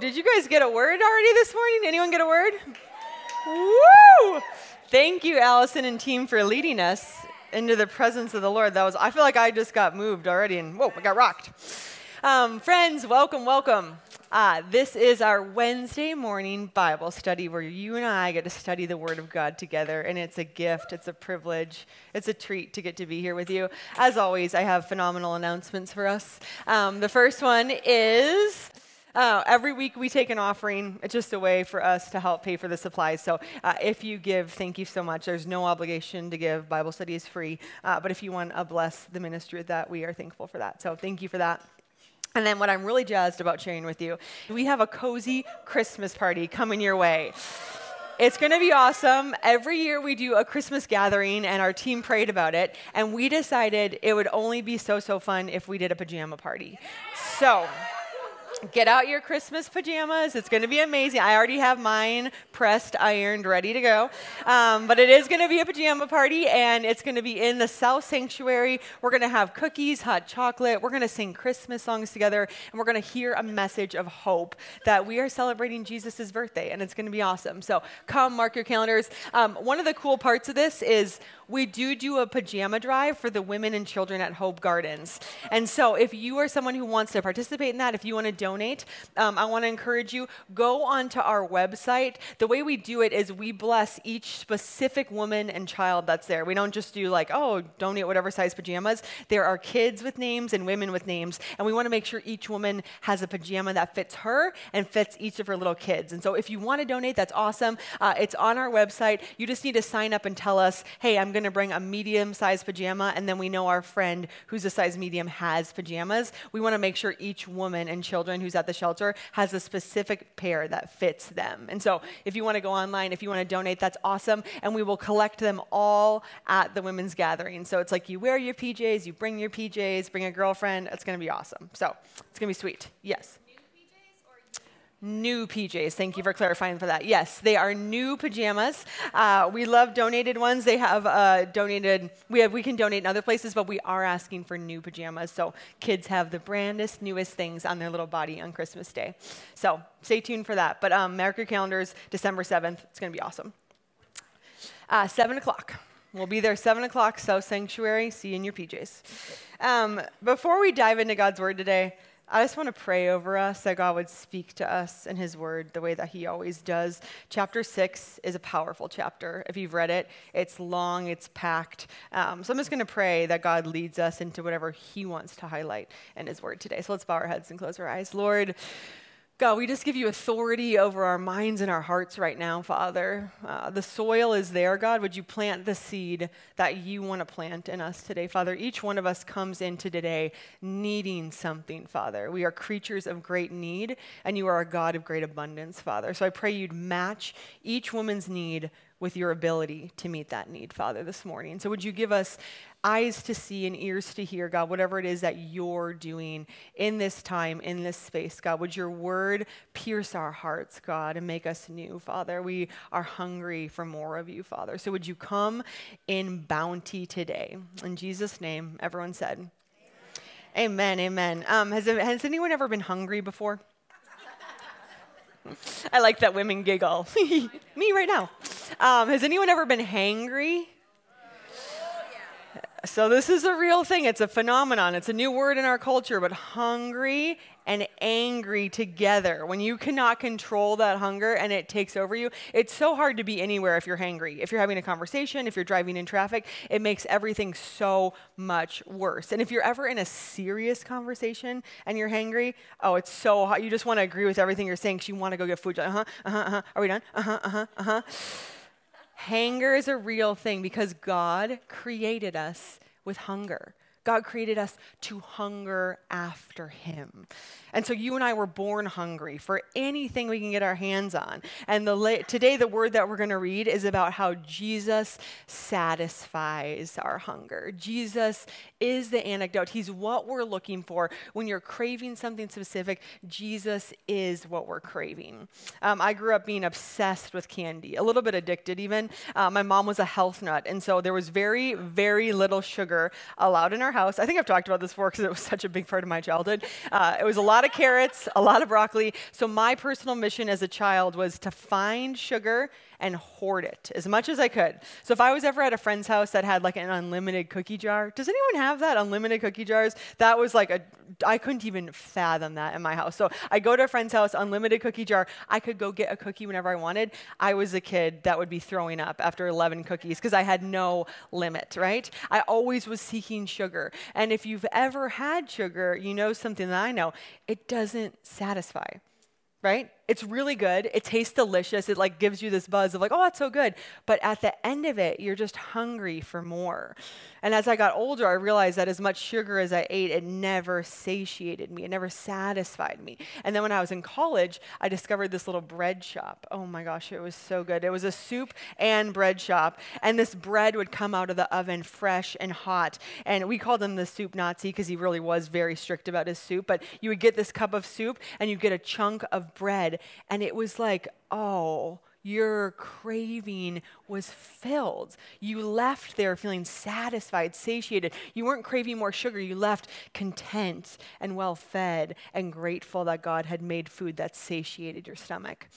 Did you guys get a word already this morning? Anyone get a word? Woo! Thank you, Allison and team, for leading us into the presence of the Lord. That was, I feel like I just got moved already and whoa, I got rocked. Um, friends, welcome, welcome. Uh, this is our Wednesday morning Bible study where you and I get to study the Word of God together, and it's a gift, it's a privilege, it's a treat to get to be here with you. As always, I have phenomenal announcements for us. Um, the first one is. Uh, every week we take an offering. It's just a way for us to help pay for the supplies. So uh, if you give, thank you so much. There's no obligation to give. Bible study is free. Uh, but if you want to bless the ministry with that, we are thankful for that. So thank you for that. And then what I'm really jazzed about sharing with you, we have a cozy Christmas party coming your way. It's going to be awesome. Every year we do a Christmas gathering, and our team prayed about it, and we decided it would only be so, so fun if we did a pajama party. So, Get out your Christmas pajamas. It's going to be amazing. I already have mine pressed, ironed, ready to go. Um, but it is going to be a pajama party, and it's going to be in the South Sanctuary. We're going to have cookies, hot chocolate. We're going to sing Christmas songs together, and we're going to hear a message of hope that we are celebrating Jesus' birthday, and it's going to be awesome. So come, mark your calendars. Um, one of the cool parts of this is we do do a pajama drive for the women and children at Hope Gardens. And so if you are someone who wants to participate in that, if you want to donate, um, I want to encourage you, go onto our website. The way we do it is we bless each specific woman and child that's there. We don't just do like, oh, donate whatever size pajamas. There are kids with names and women with names. And we want to make sure each woman has a pajama that fits her and fits each of her little kids. And so if you want to donate, that's awesome. Uh, it's on our website. You just need to sign up and tell us, hey, I'm going to bring a medium sized pajama, and then we know our friend who's a size medium has pajamas. We want to make sure each woman and children who's at the shelter has a specific pair that fits them. And so if you want to go online, if you want to donate, that's awesome. And we will collect them all at the women's gathering. So it's like you wear your PJs, you bring your PJs, bring a girlfriend. It's going to be awesome. So it's going to be sweet. Yes. New PJs. Thank you for clarifying for that. Yes, they are new pajamas. Uh, we love donated ones. They have uh, donated. We have. We can donate in other places, but we are asking for new pajamas. So kids have the brandest, newest things on their little body on Christmas Day. So stay tuned for that. But um, mark your calendars. December seventh. It's going to be awesome. Uh, Seven o'clock. We'll be there 7 o'clock, South Sanctuary. See you in your PJs. Um, before we dive into God's Word today, I just want to pray over us that God would speak to us in His Word the way that He always does. Chapter six is a powerful chapter. If you've read it, it's long, it's packed. Um, so I'm just going to pray that God leads us into whatever He wants to highlight in His Word today. So let's bow our heads and close our eyes. Lord, God, we just give you authority over our minds and our hearts right now, Father. Uh, the soil is there, God. Would you plant the seed that you want to plant in us today, Father? Each one of us comes into today needing something, Father. We are creatures of great need, and you are a God of great abundance, Father. So I pray you'd match each woman's need with your ability to meet that need, Father, this morning. So would you give us eyes to see and ears to hear, God, whatever it is that you're doing in this time, in this space, God. Would your word pierce our hearts, God, and make us new, Father? We are hungry for more of you, Father. So would you come in bounty today? In Jesus' name, everyone said, Amen, amen. Um, has, has anyone ever been hungry before? I like that women giggle. Me right now. Um, has anyone ever been hangry? So, this is a real thing. It's a phenomenon. It's a new word in our culture, but hungry and angry together. When you cannot control that hunger and it takes over you, it's so hard to be anywhere if you're hangry. If you're having a conversation, if you're driving in traffic, it makes everything so much worse. And if you're ever in a serious conversation and you're hangry, oh, it's so hot. You just want to agree with everything you're saying because you want to go get food. Uh huh, uh huh, uh huh. Are we done? Uh huh, uh huh, uh huh. Hanger is a real thing because God created us with hunger. God created us to hunger after Him. And so you and I were born hungry for anything we can get our hands on. And the, today, the word that we're going to read is about how Jesus satisfies our hunger. Jesus is the antidote, He's what we're looking for. When you're craving something specific, Jesus is what we're craving. Um, I grew up being obsessed with candy, a little bit addicted even. Uh, my mom was a health nut, and so there was very, very little sugar allowed in our house. I think I've talked about this before because it was such a big part of my childhood. Uh, it was a lot of carrots, a lot of broccoli. So my personal mission as a child was to find sugar and hoard it as much as I could. So if I was ever at a friend's house that had like an unlimited cookie jar, does anyone have that unlimited cookie jars? That was like a I couldn't even fathom that in my house. So I go to a friend's house, unlimited cookie jar. I could go get a cookie whenever I wanted. I was a kid that would be throwing up after 11 cookies because I had no limit, right? I always was seeking sugar. And if you've ever had sugar, you know something that I know, it doesn't satisfy right? It's really good. It tastes delicious. It like gives you this buzz of like, oh, that's so good. But at the end of it, you're just hungry for more. And as I got older, I realized that as much sugar as I ate, it never satiated me. It never satisfied me. And then when I was in college, I discovered this little bread shop. Oh my gosh, it was so good. It was a soup and bread shop. And this bread would come out of the oven fresh and hot. And we called him the soup Nazi because he really was very strict about his soup. But you would get this cup of soup and you'd get a chunk of bread. And it was like, oh, your craving was filled. You left there feeling satisfied, satiated. You weren't craving more sugar. You left content and well fed and grateful that God had made food that satiated your stomach.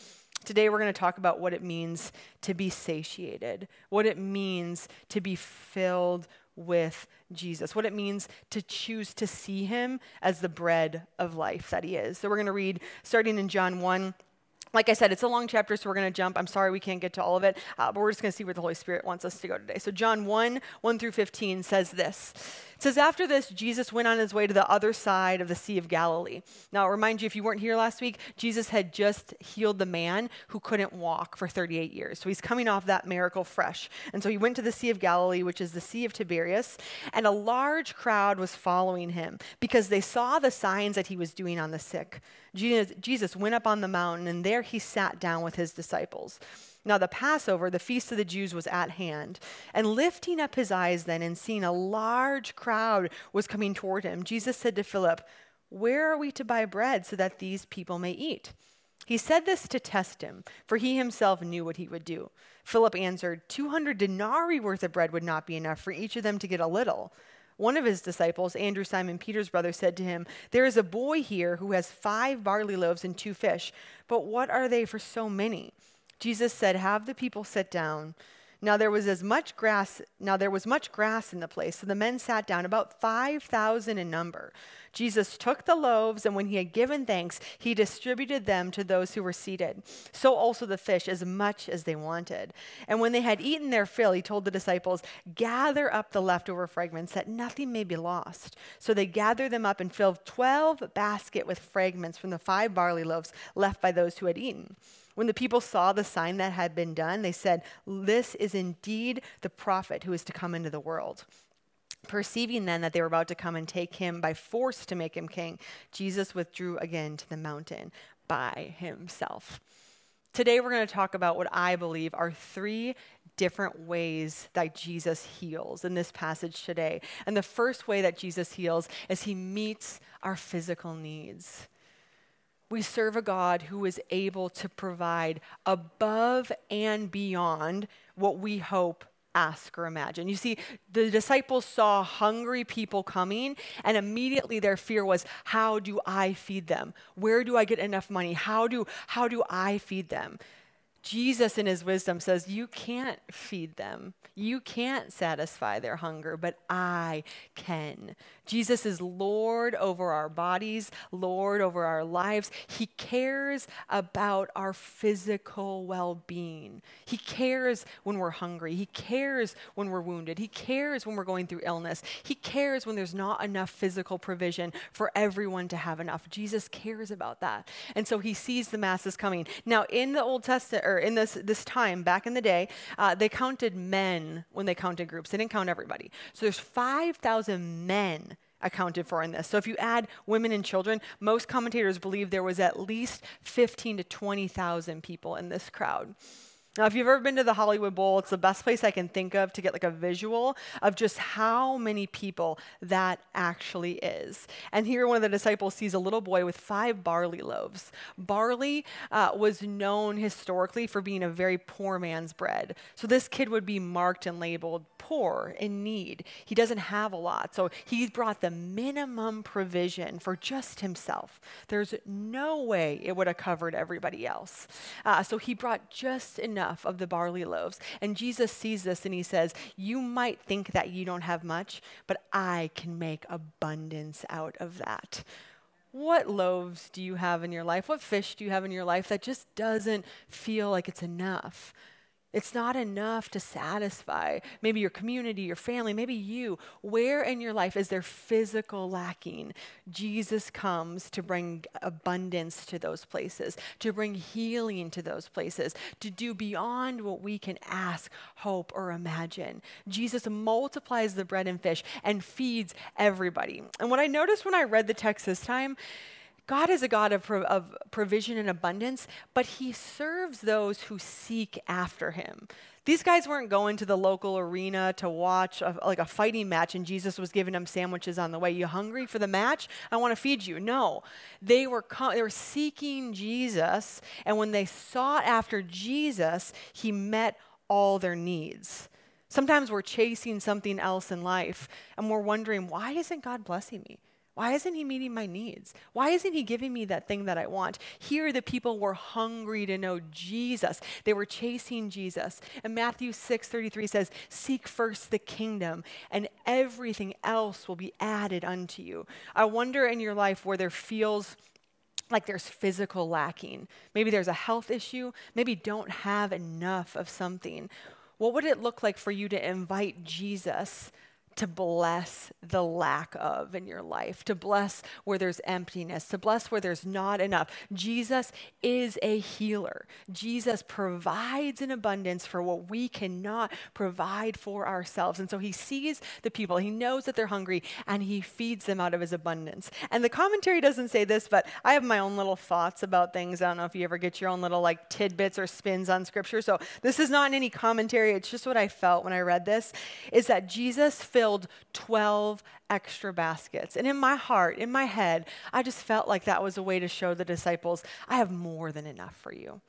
Today, we're going to talk about what it means to be satiated, what it means to be filled with Jesus, what it means to choose to see him as the bread of life that he is. So, we're going to read starting in John 1 like I said, it's a long chapter, so we're going to jump. I'm sorry we can't get to all of it, uh, but we're just going to see where the Holy Spirit wants us to go today. So, John 1 1 through 15 says this. It says, After this, Jesus went on his way to the other side of the Sea of Galilee. Now, I'll remind you, if you weren't here last week, Jesus had just healed the man who couldn't walk for 38 years. So, he's coming off that miracle fresh. And so, he went to the Sea of Galilee, which is the Sea of Tiberias, and a large crowd was following him because they saw the signs that he was doing on the sick. Jesus went up on the mountain, and there he sat down with his disciples. Now, the Passover, the feast of the Jews, was at hand. And lifting up his eyes then and seeing a large crowd was coming toward him, Jesus said to Philip, Where are we to buy bread so that these people may eat? He said this to test him, for he himself knew what he would do. Philip answered, 200 denarii worth of bread would not be enough for each of them to get a little. One of his disciples, Andrew Simon Peter's brother, said to him, There is a boy here who has five barley loaves and two fish, but what are they for so many? Jesus said, Have the people sit down. Now there was as much grass, now there was much grass in the place, so the men sat down, about 5,000 in number. Jesus took the loaves, and when he had given thanks, he distributed them to those who were seated. So also the fish, as much as they wanted. And when they had eaten their fill, he told the disciples, Gather up the leftover fragments, that nothing may be lost. So they gathered them up and filled 12 baskets with fragments from the five barley loaves left by those who had eaten. When the people saw the sign that had been done, they said, This is indeed the prophet who is to come into the world. Perceiving then that they were about to come and take him by force to make him king, Jesus withdrew again to the mountain by himself. Today, we're going to talk about what I believe are three different ways that Jesus heals in this passage today. And the first way that Jesus heals is he meets our physical needs. We serve a God who is able to provide above and beyond what we hope ask or imagine. You see, the disciples saw hungry people coming, and immediately their fear was, How do I feed them? Where do I get enough money? How do, how do I feed them? Jesus, in his wisdom, says, You can't feed them. You can't satisfy their hunger, but I can. Jesus is Lord over our bodies, Lord over our lives. He cares about our physical well being. He cares when we're hungry. He cares when we're wounded. He cares when we're going through illness. He cares when there's not enough physical provision for everyone to have enough. Jesus cares about that. And so he sees the masses coming. Now, in the Old Testament, or in this, this time back in the day, uh, they counted men when they counted groups. They didn't count everybody. So there's 5,000 men accounted for in this. So if you add women and children, most commentators believe there was at least 15 to 20,000 people in this crowd. Now, if you've ever been to the Hollywood Bowl, it's the best place I can think of to get like a visual of just how many people that actually is. And here, one of the disciples sees a little boy with five barley loaves. Barley uh, was known historically for being a very poor man's bread. So this kid would be marked and labeled poor, in need. He doesn't have a lot. So he brought the minimum provision for just himself. There's no way it would have covered everybody else. Uh, so he brought just enough enough of the barley loaves. And Jesus sees this and he says, You might think that you don't have much, but I can make abundance out of that. What loaves do you have in your life? What fish do you have in your life that just doesn't feel like it's enough? It's not enough to satisfy maybe your community, your family, maybe you. Where in your life is there physical lacking? Jesus comes to bring abundance to those places, to bring healing to those places, to do beyond what we can ask, hope, or imagine. Jesus multiplies the bread and fish and feeds everybody. And what I noticed when I read the text this time, God is a God of, of, provision and abundance, but he serves those who seek after him. These guys weren't going to the local arena to watch a, like a fighting match and Jesus was giving them sandwiches on the way. You hungry for the match? I want to feed you. No. They were co- they were seeking Jesus and when they sought after Jesus, he met all their needs. Sometimes we're chasing something else in life and we're wondering, why isn't God blessing me? Why isn't he meeting my needs? Why isn't he giving me that thing that I want? Here, the people were hungry to know Jesus. They were chasing Jesus. And Matthew 6 33 says, Seek first the kingdom, and everything else will be added unto you. I wonder in your life where there feels like there's physical lacking. Maybe there's a health issue. Maybe don't have enough of something. What would it look like for you to invite Jesus to bless the lack of in your life, to bless where there's emptiness, to bless where there's not enough. Jesus is a healer. Jesus provides an abundance for what we cannot provide for ourselves. And so he sees the people, he knows that they're hungry, and he feeds them out of his abundance. And the commentary doesn't say this, but I have my own little thoughts about things. I don't know if you ever get your own little like tidbits or spins on scripture. So this is not in any commentary, it's just what I felt when I read this is that Jesus filled filled 12 extra baskets. And in my heart, in my head, I just felt like that was a way to show the disciples, I have more than enough for you.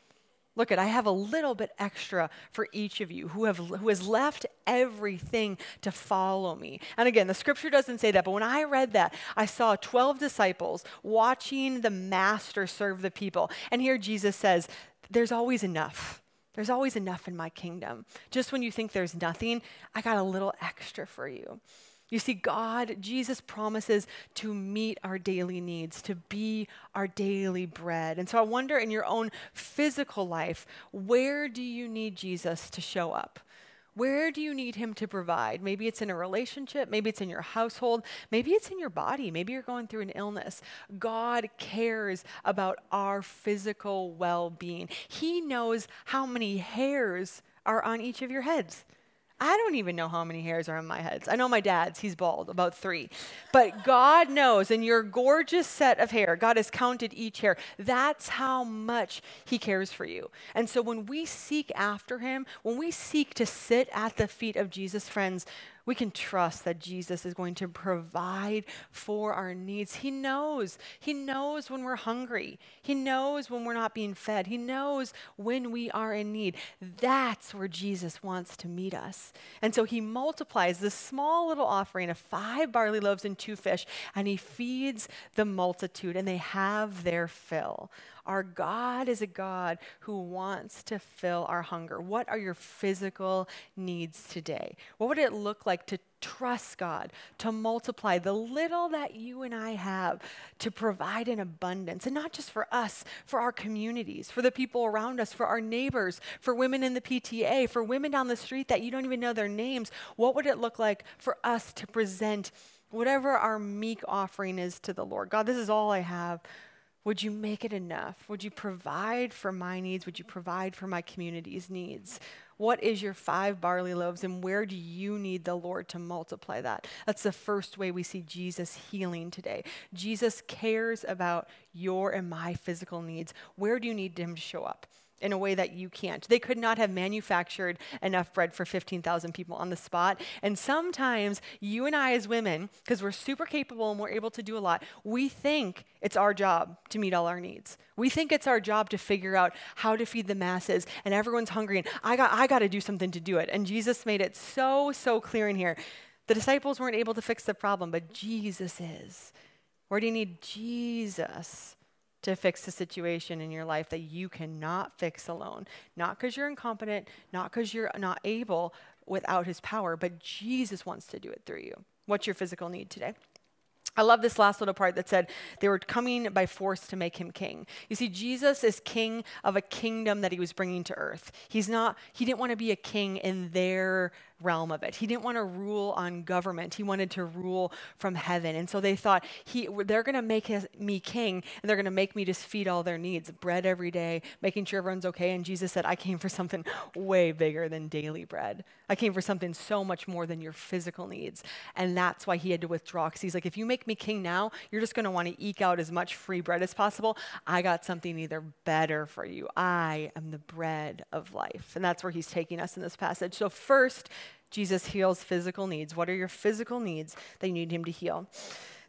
Look at, I have a little bit extra for each of you who have who has left everything to follow me. And again, the scripture doesn't say that, but when I read that, I saw 12 disciples watching the master serve the people. And here Jesus says, there's always enough. There's always enough in my kingdom. Just when you think there's nothing, I got a little extra for you. You see, God, Jesus promises to meet our daily needs, to be our daily bread. And so I wonder in your own physical life, where do you need Jesus to show up? Where do you need Him to provide? Maybe it's in a relationship, maybe it's in your household, maybe it's in your body, maybe you're going through an illness. God cares about our physical well being. He knows how many hairs are on each of your heads. I don't even know how many hairs are on my heads. I know my dad's, he's bald, about three. But God knows, in your gorgeous set of hair, God has counted each hair. That's how much He cares for you. And so when we seek after Him, when we seek to sit at the feet of Jesus, friends, we can trust that Jesus is going to provide for our needs. He knows. He knows when we're hungry. He knows when we're not being fed. He knows when we are in need. That's where Jesus wants to meet us. And so he multiplies this small little offering of five barley loaves and two fish, and he feeds the multitude, and they have their fill. Our God is a God who wants to fill our hunger. What are your physical needs today? What would it look like to trust God, to multiply the little that you and I have, to provide an abundance, and not just for us, for our communities, for the people around us, for our neighbors, for women in the PTA, for women down the street that you don't even know their names? What would it look like for us to present whatever our meek offering is to the Lord? God, this is all I have. Would you make it enough? Would you provide for my needs? Would you provide for my community's needs? What is your five barley loaves, and where do you need the Lord to multiply that? That's the first way we see Jesus healing today. Jesus cares about your and my physical needs. Where do you need Him to show up? In a way that you can't. They could not have manufactured enough bread for 15,000 people on the spot. And sometimes you and I, as women, because we're super capable and we're able to do a lot, we think it's our job to meet all our needs. We think it's our job to figure out how to feed the masses, and everyone's hungry, and I got, I got to do something to do it. And Jesus made it so, so clear in here. The disciples weren't able to fix the problem, but Jesus is. Where do you need Jesus? To fix the situation in your life that you cannot fix alone. Not because you're incompetent, not because you're not able without his power, but Jesus wants to do it through you. What's your physical need today? I love this last little part that said they were coming by force to make him king. You see, Jesus is king of a kingdom that he was bringing to earth. He's not, he didn't want to be a king in their realm of it. He didn't want to rule on government. He wanted to rule from heaven. And so they thought, he, they're going to make his, me king and they're going to make me just feed all their needs bread every day, making sure everyone's okay. And Jesus said, I came for something way bigger than daily bread. I came for something so much more than your physical needs. And that's why he had to withdraw. Because he's like, if you make me king now, you're just going to want to eke out as much free bread as possible. I got something either better for you. I am the bread of life. And that's where he's taking us in this passage. So, first, Jesus heals physical needs. What are your physical needs that you need him to heal?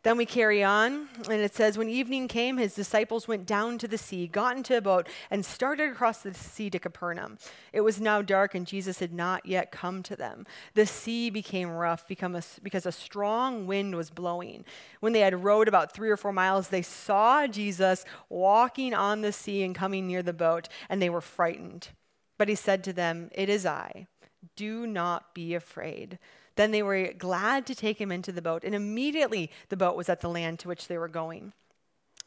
Then we carry on, and it says, When evening came, his disciples went down to the sea, got into a boat, and started across the sea to Capernaum. It was now dark, and Jesus had not yet come to them. The sea became rough because a strong wind was blowing. When they had rowed about three or four miles, they saw Jesus walking on the sea and coming near the boat, and they were frightened. But he said to them, It is I do not be afraid. Then they were glad to take him into the boat, and immediately the boat was at the land to which they were going.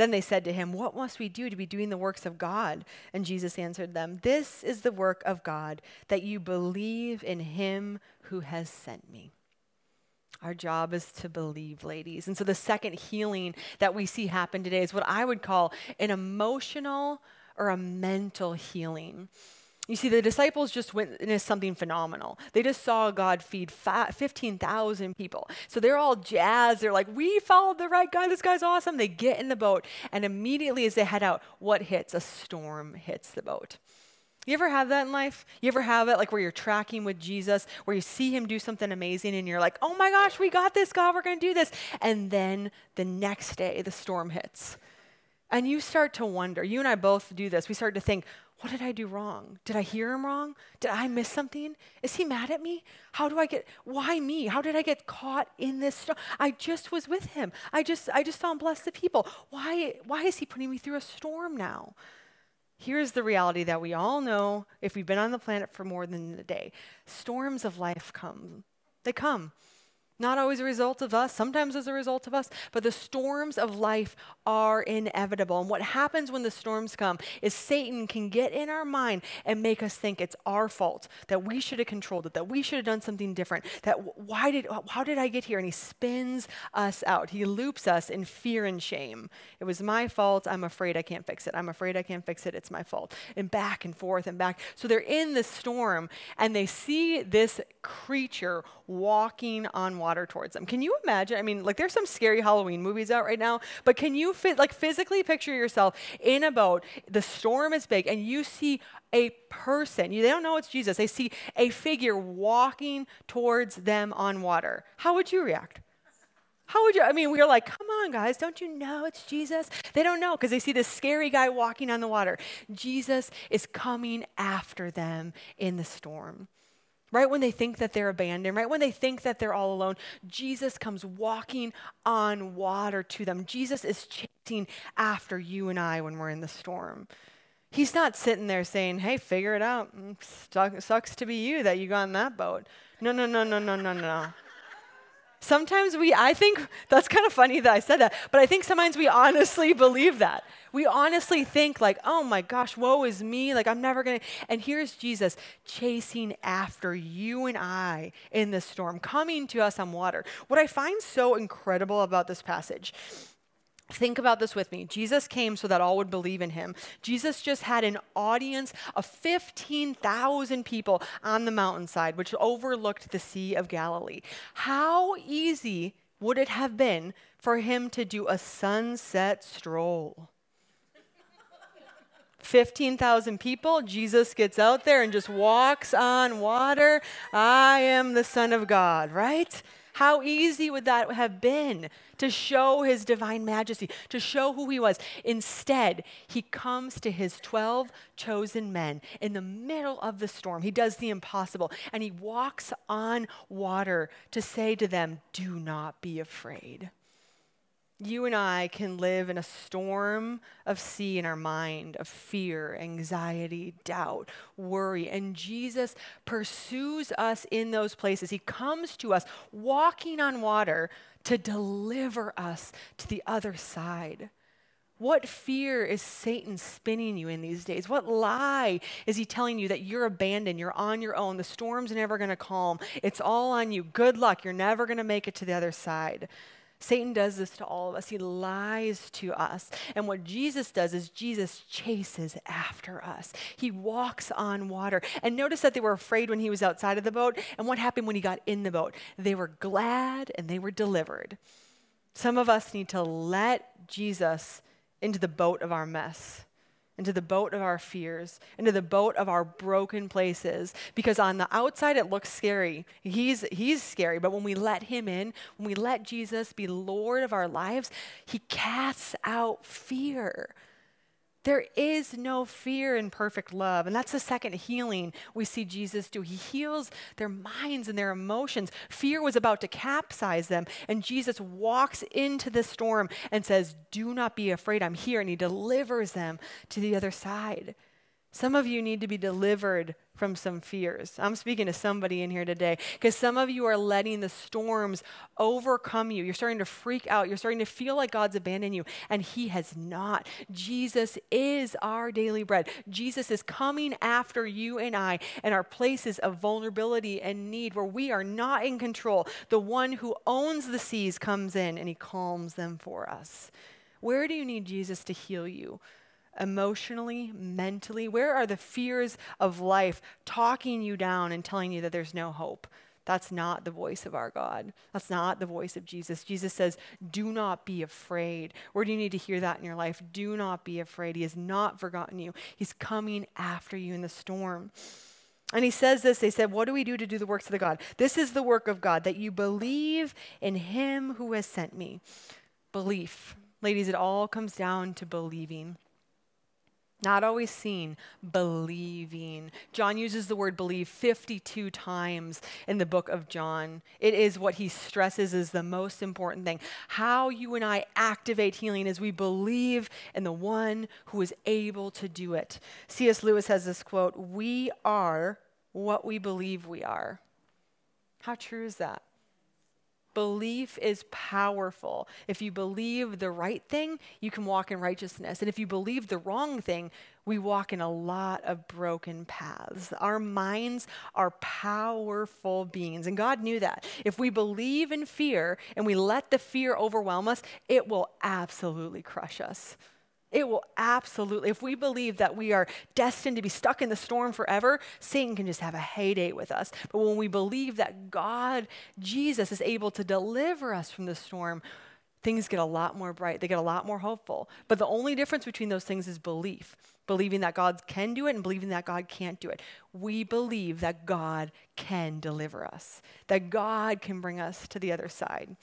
Then they said to him, What must we do to be doing the works of God? And Jesus answered them, This is the work of God, that you believe in him who has sent me. Our job is to believe, ladies. And so the second healing that we see happen today is what I would call an emotional or a mental healing. You see, the disciples just witnessed something phenomenal. They just saw God feed 15,000 people. So they're all jazzed. They're like, we followed the right guy. This guy's awesome. They get in the boat, and immediately as they head out, what hits? A storm hits the boat. You ever have that in life? You ever have it like where you're tracking with Jesus, where you see him do something amazing and you're like, oh my gosh, we got this, God, we're going to do this. And then the next day, the storm hits. And you start to wonder, you and I both do this. We start to think, what did I do wrong? Did I hear him wrong? Did I miss something? Is he mad at me? How do I get why me? How did I get caught in this storm? I just was with him. I just I just saw him bless the people. Why why is he putting me through a storm now? Here's the reality that we all know if we've been on the planet for more than a day. Storms of life come. They come. Not always a result of us, sometimes as a result of us, but the storms of life are inevitable. And what happens when the storms come is Satan can get in our mind and make us think it's our fault, that we should have controlled it, that we should have done something different, that why did, how did I get here? And he spins us out. He loops us in fear and shame. It was my fault. I'm afraid I can't fix it. I'm afraid I can't fix it. It's my fault. And back and forth and back. So they're in the storm and they see this creature walking on water towards them. Can you imagine? I mean, like there's some scary Halloween movies out right now, but can you fit like physically picture yourself in a boat, the storm is big and you see a person. You, they don't know it's Jesus. They see a figure walking towards them on water. How would you react? How would you? I mean, we are like, come on, guys, don't you know it's Jesus? They don't know because they see this scary guy walking on the water. Jesus is coming after them in the storm. Right when they think that they're abandoned, right when they think that they're all alone, Jesus comes walking on water to them. Jesus is chasing after you and I when we're in the storm. He's not sitting there saying, hey, figure it out. Mm, sucks to be you that you got in that boat. No, no, no, no, no, no, no. Sometimes we, I think, that's kind of funny that I said that, but I think sometimes we honestly believe that. We honestly think, like, oh my gosh, woe is me. Like, I'm never going to. And here's Jesus chasing after you and I in the storm, coming to us on water. What I find so incredible about this passage Think about this with me. Jesus came so that all would believe in him. Jesus just had an audience of 15,000 people on the mountainside, which overlooked the Sea of Galilee. How easy would it have been for him to do a sunset stroll? 15,000 people, Jesus gets out there and just walks on water. I am the Son of God, right? How easy would that have been to show his divine majesty, to show who he was? Instead, he comes to his 12 chosen men in the middle of the storm. He does the impossible and he walks on water to say to them, Do not be afraid you and I can live in a storm of sea in our mind, of fear, anxiety, doubt, worry. And Jesus pursues us in those places. He comes to us walking on water to deliver us to the other side. What fear is Satan spinning you in these days? What lie is he telling you that you're abandoned, you're on your own, the storm's never going to calm, it's all on you, good luck, you're never going to make it to the other side? Satan does this to all of us. He lies to us. And what Jesus does is Jesus chases after us. He walks on water. And notice that they were afraid when he was outside of the boat. And what happened when he got in the boat? They were glad and they were delivered. Some of us need to let Jesus into the boat of our mess into the boat of our fears, into the boat of our broken places. Because on the outside, it looks scary. He's, he's scary. But when we let Him in, when we let Jesus be Lord of our lives, He casts out fear. There is no fear in perfect love. And that's the second healing we see Jesus do. He heals their minds and their emotions. Fear was about to capsize them. And Jesus walks into the storm and says, Do not be afraid. I'm here. And he delivers them to the other side. Some of you need to be delivered from some fears. I'm speaking to somebody in here today because some of you are letting the storms overcome you. You're starting to freak out. You're starting to feel like God's abandoned you, and He has not. Jesus is our daily bread. Jesus is coming after you and I and our places of vulnerability and need where we are not in control. The one who owns the seas comes in and He calms them for us. Where do you need Jesus to heal you? Emotionally, mentally? Where are the fears of life talking you down and telling you that there's no hope? That's not the voice of our God. That's not the voice of Jesus. Jesus says, Do not be afraid. Where do you need to hear that in your life? Do not be afraid. He has not forgotten you, He's coming after you in the storm. And he says this they said, What do we do to do the works of the God? This is the work of God, that you believe in him who has sent me. Belief. Ladies, it all comes down to believing. Not always seen, believing. John uses the word believe 52 times in the book of John. It is what he stresses is the most important thing. How you and I activate healing is we believe in the one who is able to do it. C.S. Lewis has this quote We are what we believe we are. How true is that? Belief is powerful. If you believe the right thing, you can walk in righteousness. And if you believe the wrong thing, we walk in a lot of broken paths. Our minds are powerful beings, and God knew that. If we believe in fear and we let the fear overwhelm us, it will absolutely crush us. It will absolutely, if we believe that we are destined to be stuck in the storm forever, Satan can just have a heyday with us. But when we believe that God, Jesus, is able to deliver us from the storm, things get a lot more bright. They get a lot more hopeful. But the only difference between those things is belief believing that God can do it and believing that God can't do it. We believe that God can deliver us, that God can bring us to the other side.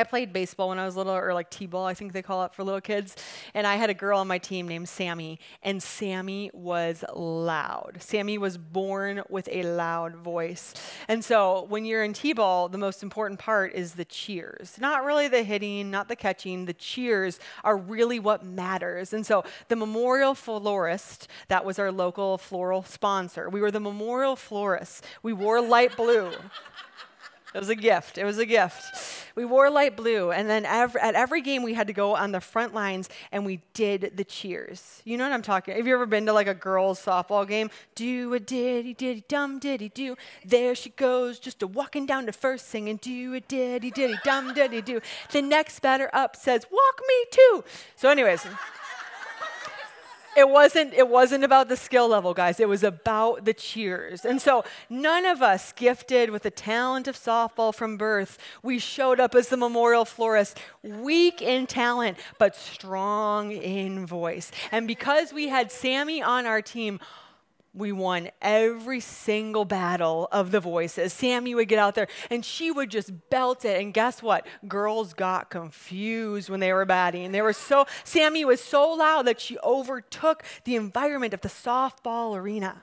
I played baseball when I was little, or like t-ball, I think they call it for little kids. And I had a girl on my team named Sammy, and Sammy was loud. Sammy was born with a loud voice. And so when you're in t-ball, the most important part is the cheers. Not really the hitting, not the catching. The cheers are really what matters. And so the Memorial Florist, that was our local floral sponsor. We were the Memorial Florists. We wore light blue. It was a gift. It was a gift. We wore light blue, and then at every game we had to go on the front lines and we did the cheers. You know what I'm talking? Have you ever been to like a girls' softball game? Do a diddy diddy dum diddy do. There she goes, just a walking down to first, singing do a diddy diddy dum diddy do. The next batter up says, "Walk me too." So, anyways it wasn't it wasn't about the skill level guys. It was about the cheers. And so none of us gifted with the talent of softball from birth we showed up as the memorial florist weak in talent but strong in voice. And because we had sammy on our team we won every single battle of the voices. Sammy would get out there and she would just belt it. And guess what? Girls got confused when they were batting. They were so, Sammy was so loud that she overtook the environment of the softball arena.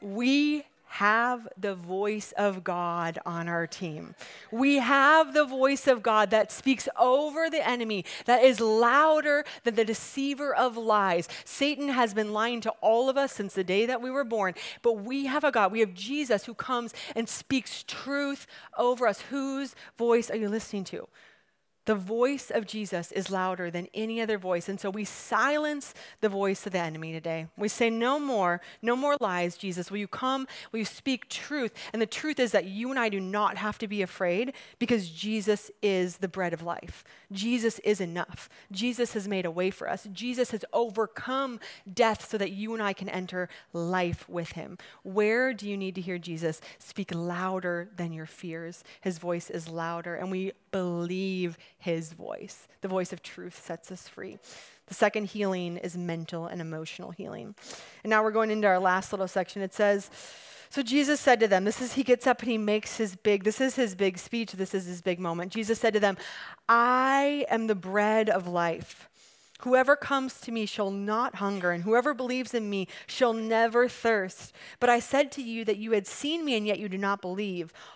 we have the voice of God on our team. We have the voice of God that speaks over the enemy, that is louder than the deceiver of lies. Satan has been lying to all of us since the day that we were born, but we have a God. We have Jesus who comes and speaks truth over us. Whose voice are you listening to? The voice of Jesus is louder than any other voice. And so we silence the voice of the enemy today. We say, No more, no more lies, Jesus. Will you come? Will you speak truth? And the truth is that you and I do not have to be afraid because Jesus is the bread of life. Jesus is enough. Jesus has made a way for us. Jesus has overcome death so that you and I can enter life with him. Where do you need to hear Jesus? Speak louder than your fears. His voice is louder. And we believe his voice. The voice of truth sets us free. The second healing is mental and emotional healing. And now we're going into our last little section. It says, so Jesus said to them, this is, he gets up and he makes his big, this is his big speech, this is his big moment. Jesus said to them, I am the bread of life. Whoever comes to me shall not hunger, and whoever believes in me shall never thirst. But I said to you that you had seen me, and yet you do not believe.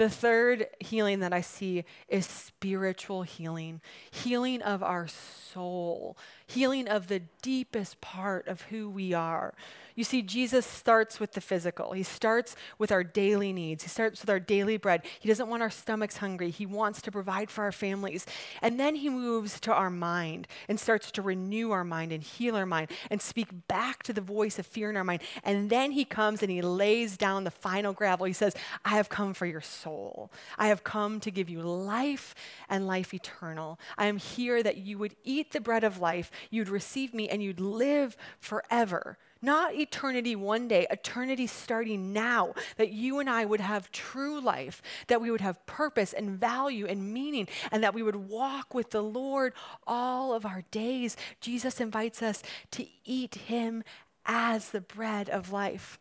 The third healing that I see is spiritual healing, healing of our soul, healing of the deepest part of who we are. You see, Jesus starts with the physical. He starts with our daily needs. He starts with our daily bread. He doesn't want our stomachs hungry. He wants to provide for our families. And then he moves to our mind and starts to renew our mind and heal our mind and speak back to the voice of fear in our mind. And then he comes and he lays down the final gravel. He says, I have come for your soul. I have come to give you life and life eternal. I am here that you would eat the bread of life, you'd receive me, and you'd live forever. Not eternity one day, eternity starting now, that you and I would have true life, that we would have purpose and value and meaning, and that we would walk with the Lord all of our days. Jesus invites us to eat Him as the bread of life.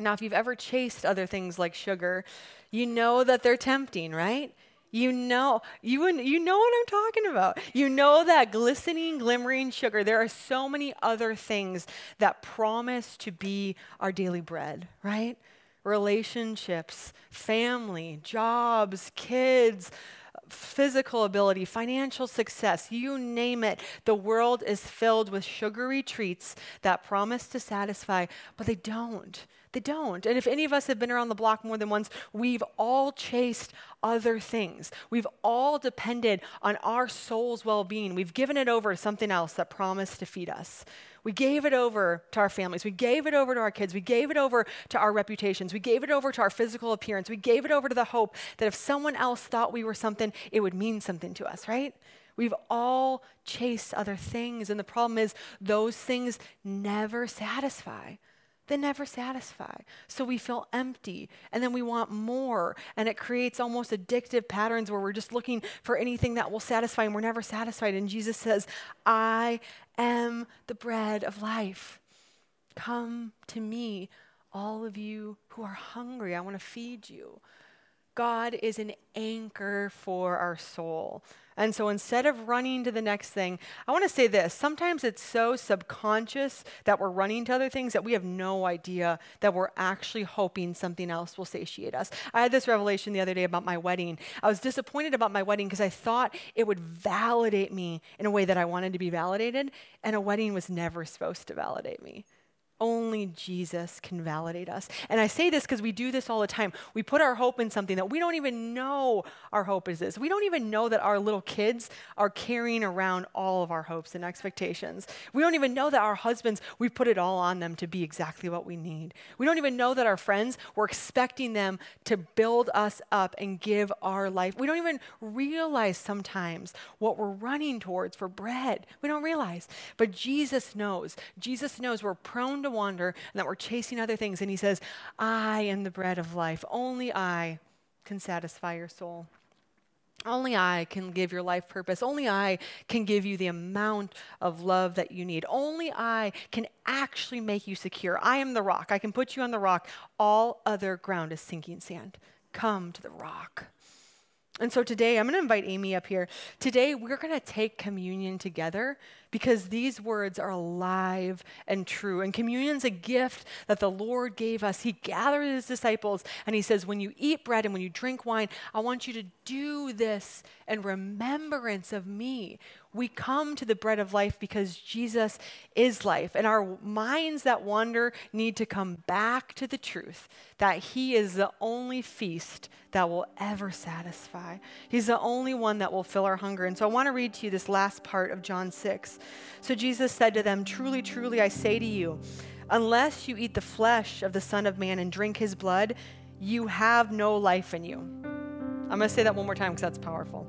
Now, if you've ever chased other things like sugar, you know that they're tempting, right? You know, you, you know what I'm talking about. You know that glistening, glimmering sugar. There are so many other things that promise to be our daily bread, right? Relationships, family, jobs, kids, physical ability, financial success, you name it. The world is filled with sugary treats that promise to satisfy, but they don't. They don't. And if any of us have been around the block more than once, we've all chased other things. We've all depended on our soul's well being. We've given it over to something else that promised to feed us. We gave it over to our families. We gave it over to our kids. We gave it over to our reputations. We gave it over to our physical appearance. We gave it over to the hope that if someone else thought we were something, it would mean something to us, right? We've all chased other things. And the problem is, those things never satisfy they never satisfy. So we feel empty and then we want more. And it creates almost addictive patterns where we're just looking for anything that will satisfy and we're never satisfied. And Jesus says, I am the bread of life. Come to me, all of you who are hungry. I want to feed you. God is an anchor for our soul. And so instead of running to the next thing, I want to say this. Sometimes it's so subconscious that we're running to other things that we have no idea that we're actually hoping something else will satiate us. I had this revelation the other day about my wedding. I was disappointed about my wedding because I thought it would validate me in a way that I wanted to be validated, and a wedding was never supposed to validate me. Only Jesus can validate us. And I say this because we do this all the time. We put our hope in something that we don't even know our hope is this. We don't even know that our little kids are carrying around all of our hopes and expectations. We don't even know that our husbands, we put it all on them to be exactly what we need. We don't even know that our friends, we're expecting them to build us up and give our life. We don't even realize sometimes what we're running towards for bread. We don't realize. But Jesus knows. Jesus knows we're prone to to wander and that we're chasing other things. And he says, I am the bread of life. Only I can satisfy your soul. Only I can give your life purpose. Only I can give you the amount of love that you need. Only I can actually make you secure. I am the rock. I can put you on the rock. All other ground is sinking sand. Come to the rock. And so today, I'm going to invite Amy up here. Today, we're going to take communion together because these words are alive and true. And communion's a gift that the Lord gave us. He gathered his disciples and he says, When you eat bread and when you drink wine, I want you to do this in remembrance of me. We come to the bread of life because Jesus is life. And our minds that wander need to come back to the truth that He is the only feast that will ever satisfy. He's the only one that will fill our hunger. And so I want to read to you this last part of John 6. So Jesus said to them, Truly, truly, I say to you, unless you eat the flesh of the Son of Man and drink his blood, you have no life in you. I'm going to say that one more time because that's powerful.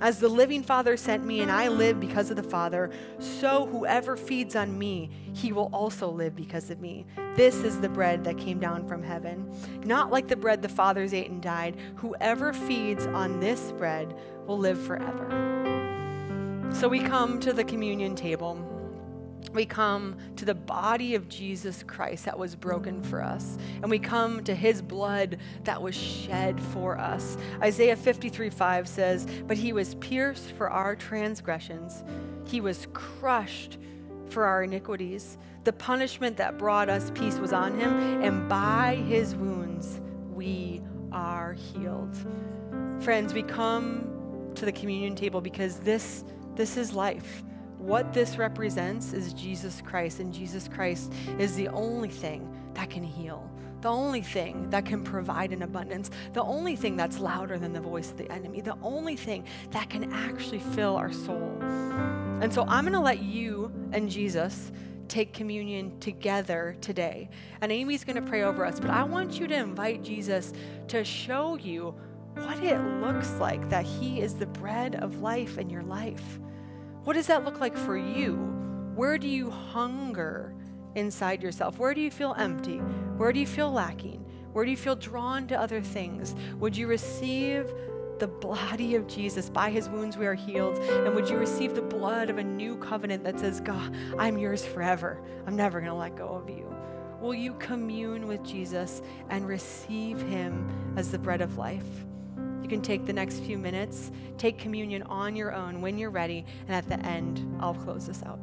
As the living Father sent me, and I live because of the Father, so whoever feeds on me, he will also live because of me. This is the bread that came down from heaven. Not like the bread the fathers ate and died. Whoever feeds on this bread will live forever. So we come to the communion table we come to the body of Jesus Christ that was broken for us, and we come to his blood that was shed for us. Isaiah 53 5 says, But he was pierced for our transgressions, he was crushed for our iniquities. The punishment that brought us peace was on him, and by his wounds we are healed. Friends, we come to the communion table because this, this is life what this represents is Jesus Christ, and Jesus Christ is the only thing that can heal, the only thing that can provide an abundance, the only thing that's louder than the voice of the enemy, the only thing that can actually fill our soul. And so I'm going to let you and Jesus take communion together today. And Amy's going to pray over us, but I want you to invite Jesus to show you what it looks like that He is the bread of life in your life. What does that look like for you? Where do you hunger inside yourself? Where do you feel empty? Where do you feel lacking? Where do you feel drawn to other things? Would you receive the body of Jesus? By his wounds we are healed. And would you receive the blood of a new covenant that says, God, I'm yours forever. I'm never going to let go of you. Will you commune with Jesus and receive him as the bread of life? You can take the next few minutes, take communion on your own when you're ready, and at the end, I'll close this out.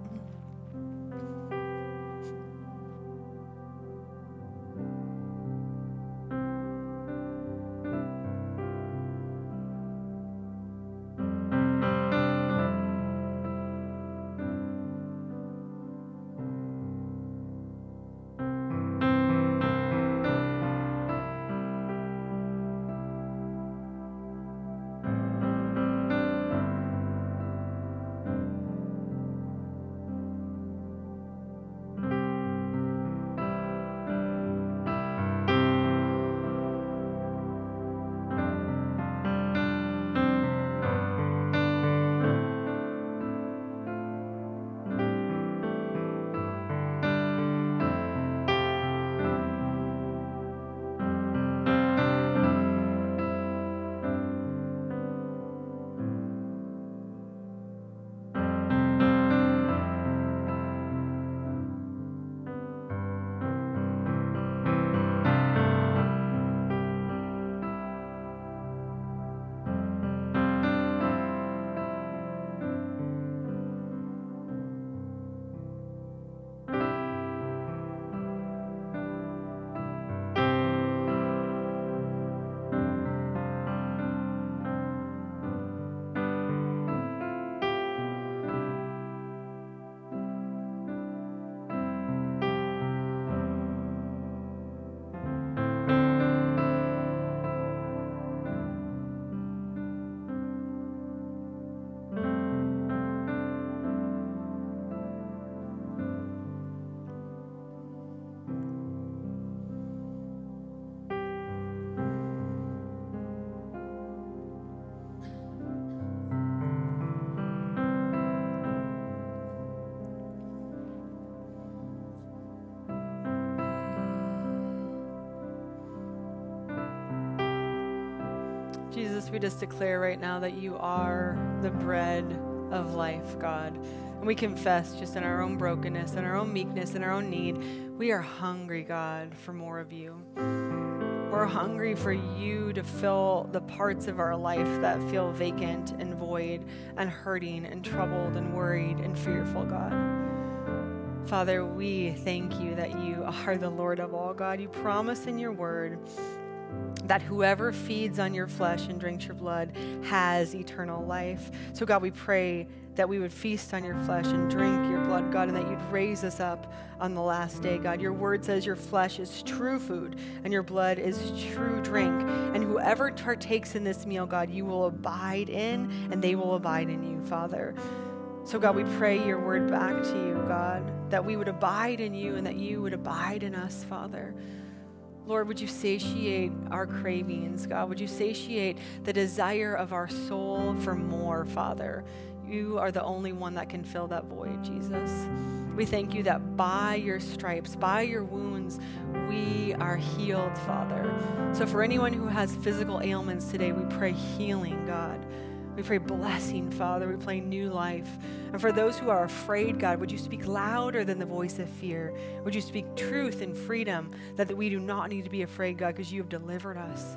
We just declare right now that you are the bread of life, God. And we confess just in our own brokenness, in our own meekness, in our own need, we are hungry, God, for more of you. We're hungry for you to fill the parts of our life that feel vacant and void and hurting and troubled and worried and fearful, God. Father, we thank you that you are the Lord of all, God. You promise in your word that whoever feeds on your flesh and drinks your blood has eternal life. So, God, we pray that we would feast on your flesh and drink your blood, God, and that you'd raise us up on the last day, God. Your word says your flesh is true food and your blood is true drink. And whoever partakes in this meal, God, you will abide in and they will abide in you, Father. So, God, we pray your word back to you, God, that we would abide in you and that you would abide in us, Father. Lord, would you satiate our cravings, God? Would you satiate the desire of our soul for more, Father? You are the only one that can fill that void, Jesus. We thank you that by your stripes, by your wounds, we are healed, Father. So, for anyone who has physical ailments today, we pray healing, God. We pray blessing, Father. We pray new life. And for those who are afraid, God, would you speak louder than the voice of fear? Would you speak truth and freedom that that we do not need to be afraid, God, because you have delivered us?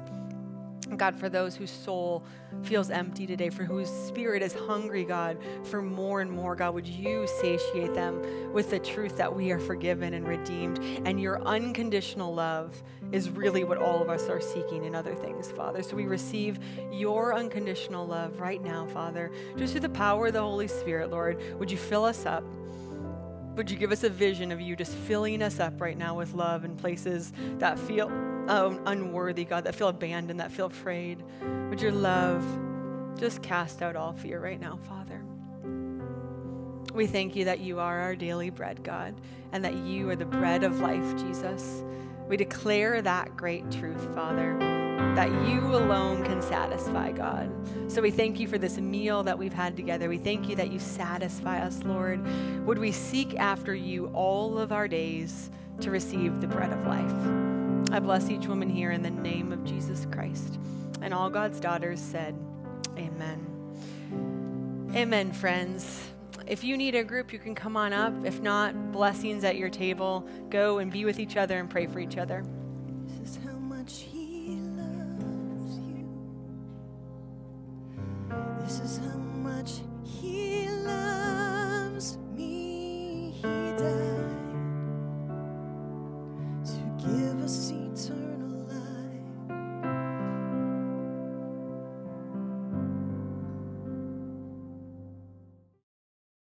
God, for those whose soul feels empty today, for whose spirit is hungry, God, for more and more, God, would you satiate them with the truth that we are forgiven and redeemed, and your unconditional love is really what all of us are seeking in other things, Father. So we receive your unconditional love right now, Father, just through the power of the Holy Spirit, Lord. Would you fill us up? Would you give us a vision of you just filling us up right now with love in places that feel um, unworthy, God, that feel abandoned, that feel afraid? Would your love just cast out all fear right now, Father? We thank you that you are our daily bread, God, and that you are the bread of life, Jesus. We declare that great truth, Father, that you alone can satisfy, God. So we thank you for this meal that we've had together. We thank you that you satisfy us, Lord. Would we seek after you all of our days to receive the bread of life? I bless each woman here in the name of Jesus Christ. And all God's daughters said, Amen. Amen, friends. If you need a group, you can come on up. If not, blessings at your table. Go and be with each other and pray for each other.